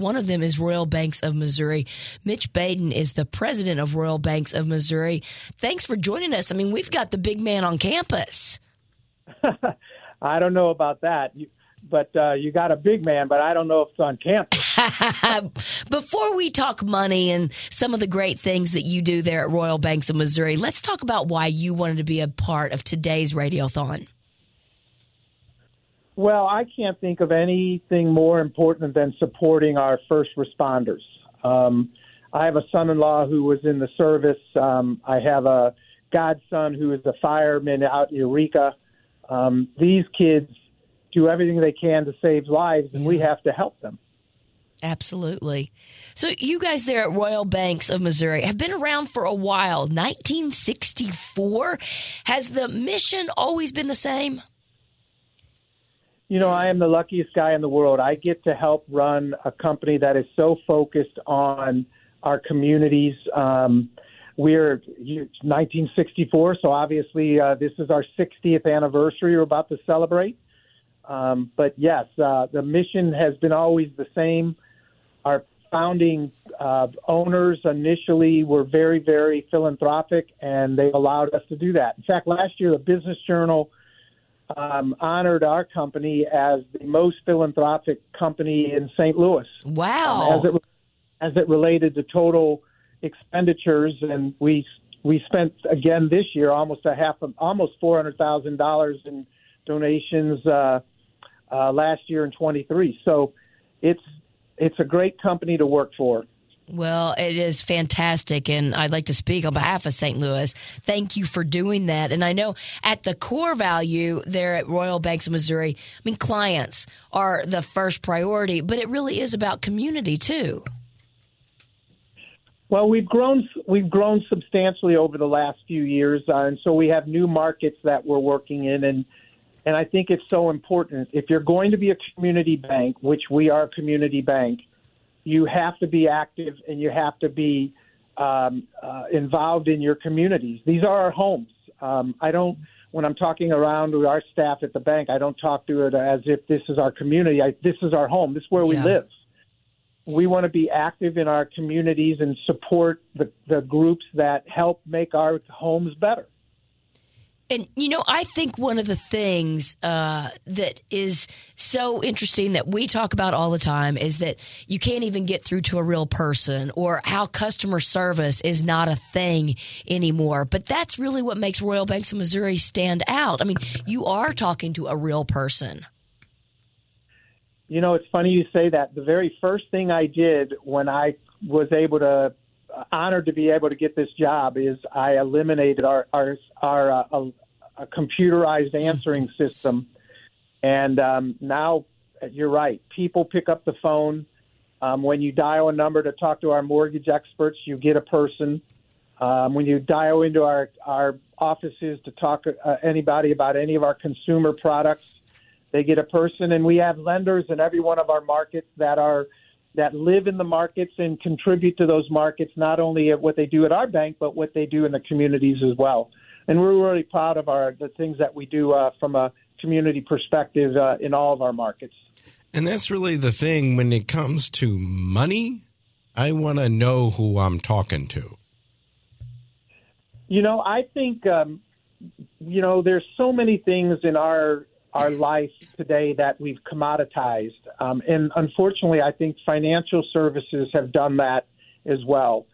One of them is Royal Banks of Missouri. Mitch Baden is the president of Royal Banks of Missouri. Thanks for joining us. I mean, we've got the big man on campus. I don't know about that. You, but uh, you got a big man, but I don't know if it's on campus. Before we talk money and some of the great things that you do there at Royal Banks of Missouri, let's talk about why you wanted to be a part of today's Radiothon. Well, I can't think of anything more important than supporting our first responders. Um, I have a son in law who was in the service. Um, I have a godson who is a fireman out in Eureka. Um, these kids do everything they can to save lives, and we have to help them. Absolutely. So, you guys there at Royal Banks of Missouri have been around for a while 1964. Has the mission always been the same? You know, I am the luckiest guy in the world. I get to help run a company that is so focused on our communities. Um, we're 1964, so obviously uh, this is our 60th anniversary we're about to celebrate. Um, but yes, uh, the mission has been always the same. Our founding uh, owners initially were very, very philanthropic, and they allowed us to do that. In fact, last year, the Business Journal um, honored our company as the most philanthropic company in St. Louis. Wow! Um, as it as it related to total expenditures, and we we spent again this year almost a half of almost four hundred thousand dollars in donations uh, uh, last year in 23. So it's it's a great company to work for. Well, it is fantastic, and I'd like to speak on behalf of St. Louis. Thank you for doing that. And I know at the core value there at Royal Banks of Missouri, I mean, clients are the first priority, but it really is about community too. Well, we've grown we've grown substantially over the last few years, uh, and so we have new markets that we're working in, and and I think it's so important. If you're going to be a community bank, which we are a community bank, you have to be active and you have to be um, uh, involved in your communities. These are our homes. Um, I don't, when I'm talking around with our staff at the bank, I don't talk to it as if this is our community. I, this is our home. This is where yeah. we live. We want to be active in our communities and support the, the groups that help make our homes better. And you know, I think one of the things uh, that is so interesting that we talk about all the time is that you can't even get through to a real person, or how customer service is not a thing anymore. But that's really what makes Royal Banks of Missouri stand out. I mean, you are talking to a real person. You know, it's funny you say that. The very first thing I did when I was able to honored to be able to get this job is I eliminated our our our uh, a, a computerized answering system, and um, now you're right. People pick up the phone um, when you dial a number to talk to our mortgage experts. You get a person. Um, when you dial into our our offices to talk uh, anybody about any of our consumer products, they get a person, and we have lenders in every one of our markets that are that live in the markets and contribute to those markets, not only at what they do at our bank, but what they do in the communities as well. And we're really proud of our the things that we do uh, from a community perspective uh, in all of our markets. And that's really the thing when it comes to money. I want to know who I'm talking to. You know, I think um, you know there's so many things in our our life today that we've commoditized. Um, and unfortunately, I think financial services have done that as well.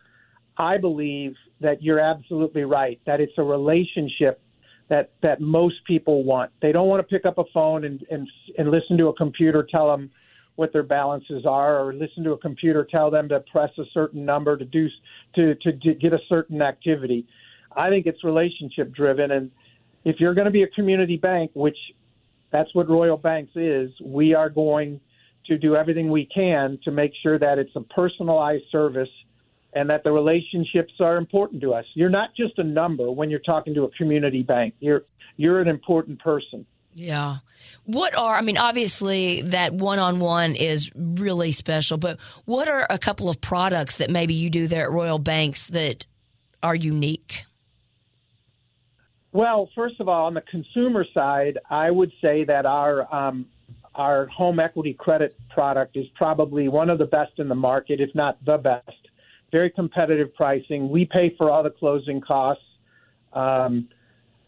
I believe that you're absolutely right, that it's a relationship that, that most people want. They don't want to pick up a phone and, and, and listen to a computer tell them what their balances are or listen to a computer tell them to press a certain number to do to, to, to get a certain activity. I think it's relationship driven and if you're going to be a community bank, which that's what Royal Banks is. We are going to do everything we can to make sure that it's a personalized service and that the relationships are important to us. You're not just a number when you're talking to a community bank. You're you're an important person. Yeah. What are I mean obviously that one-on-one is really special, but what are a couple of products that maybe you do there at Royal Banks that are unique? Well, first of all, on the consumer side, I would say that our um, our home equity credit product is probably one of the best in the market, if not the best. Very competitive pricing. We pay for all the closing costs, um,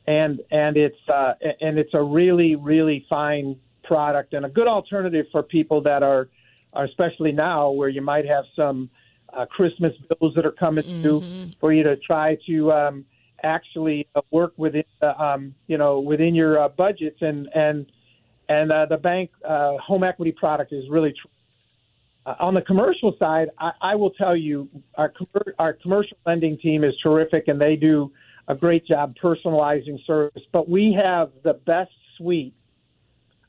and and it's uh, and it's a really really fine product and a good alternative for people that are, are especially now where you might have some uh, Christmas bills that are coming mm-hmm. through for you to try to um, actually uh, work within uh, um, you know within your uh, budgets and and and the bank home equity product is really true. Uh, on the commercial side, I, I will tell you our our commercial lending team is terrific and they do a great job personalizing service. But we have the best suite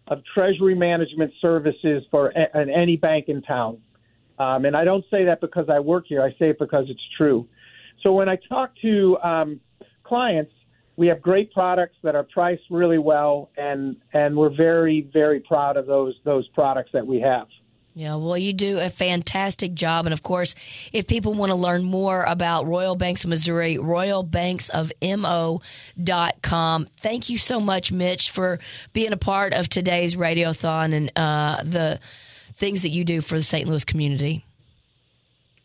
of treasury management services for a, any bank in town. Um, and I don't say that because I work here. I say it because it's true. So when I talk to um, clients, we have great products that are priced really well, and and we're very very proud of those those products that we have. Yeah, well, you do a fantastic job. And of course, if people want to learn more about Royal Banks of Missouri, royalbanksofmo.com. Thank you so much, Mitch, for being a part of today's radiothon and uh, the things that you do for the St. Louis community.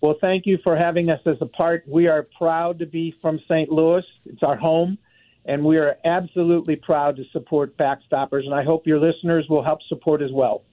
Well, thank you for having us as a part. We are proud to be from St. Louis. It's our home, and we are absolutely proud to support Backstoppers. And I hope your listeners will help support as well.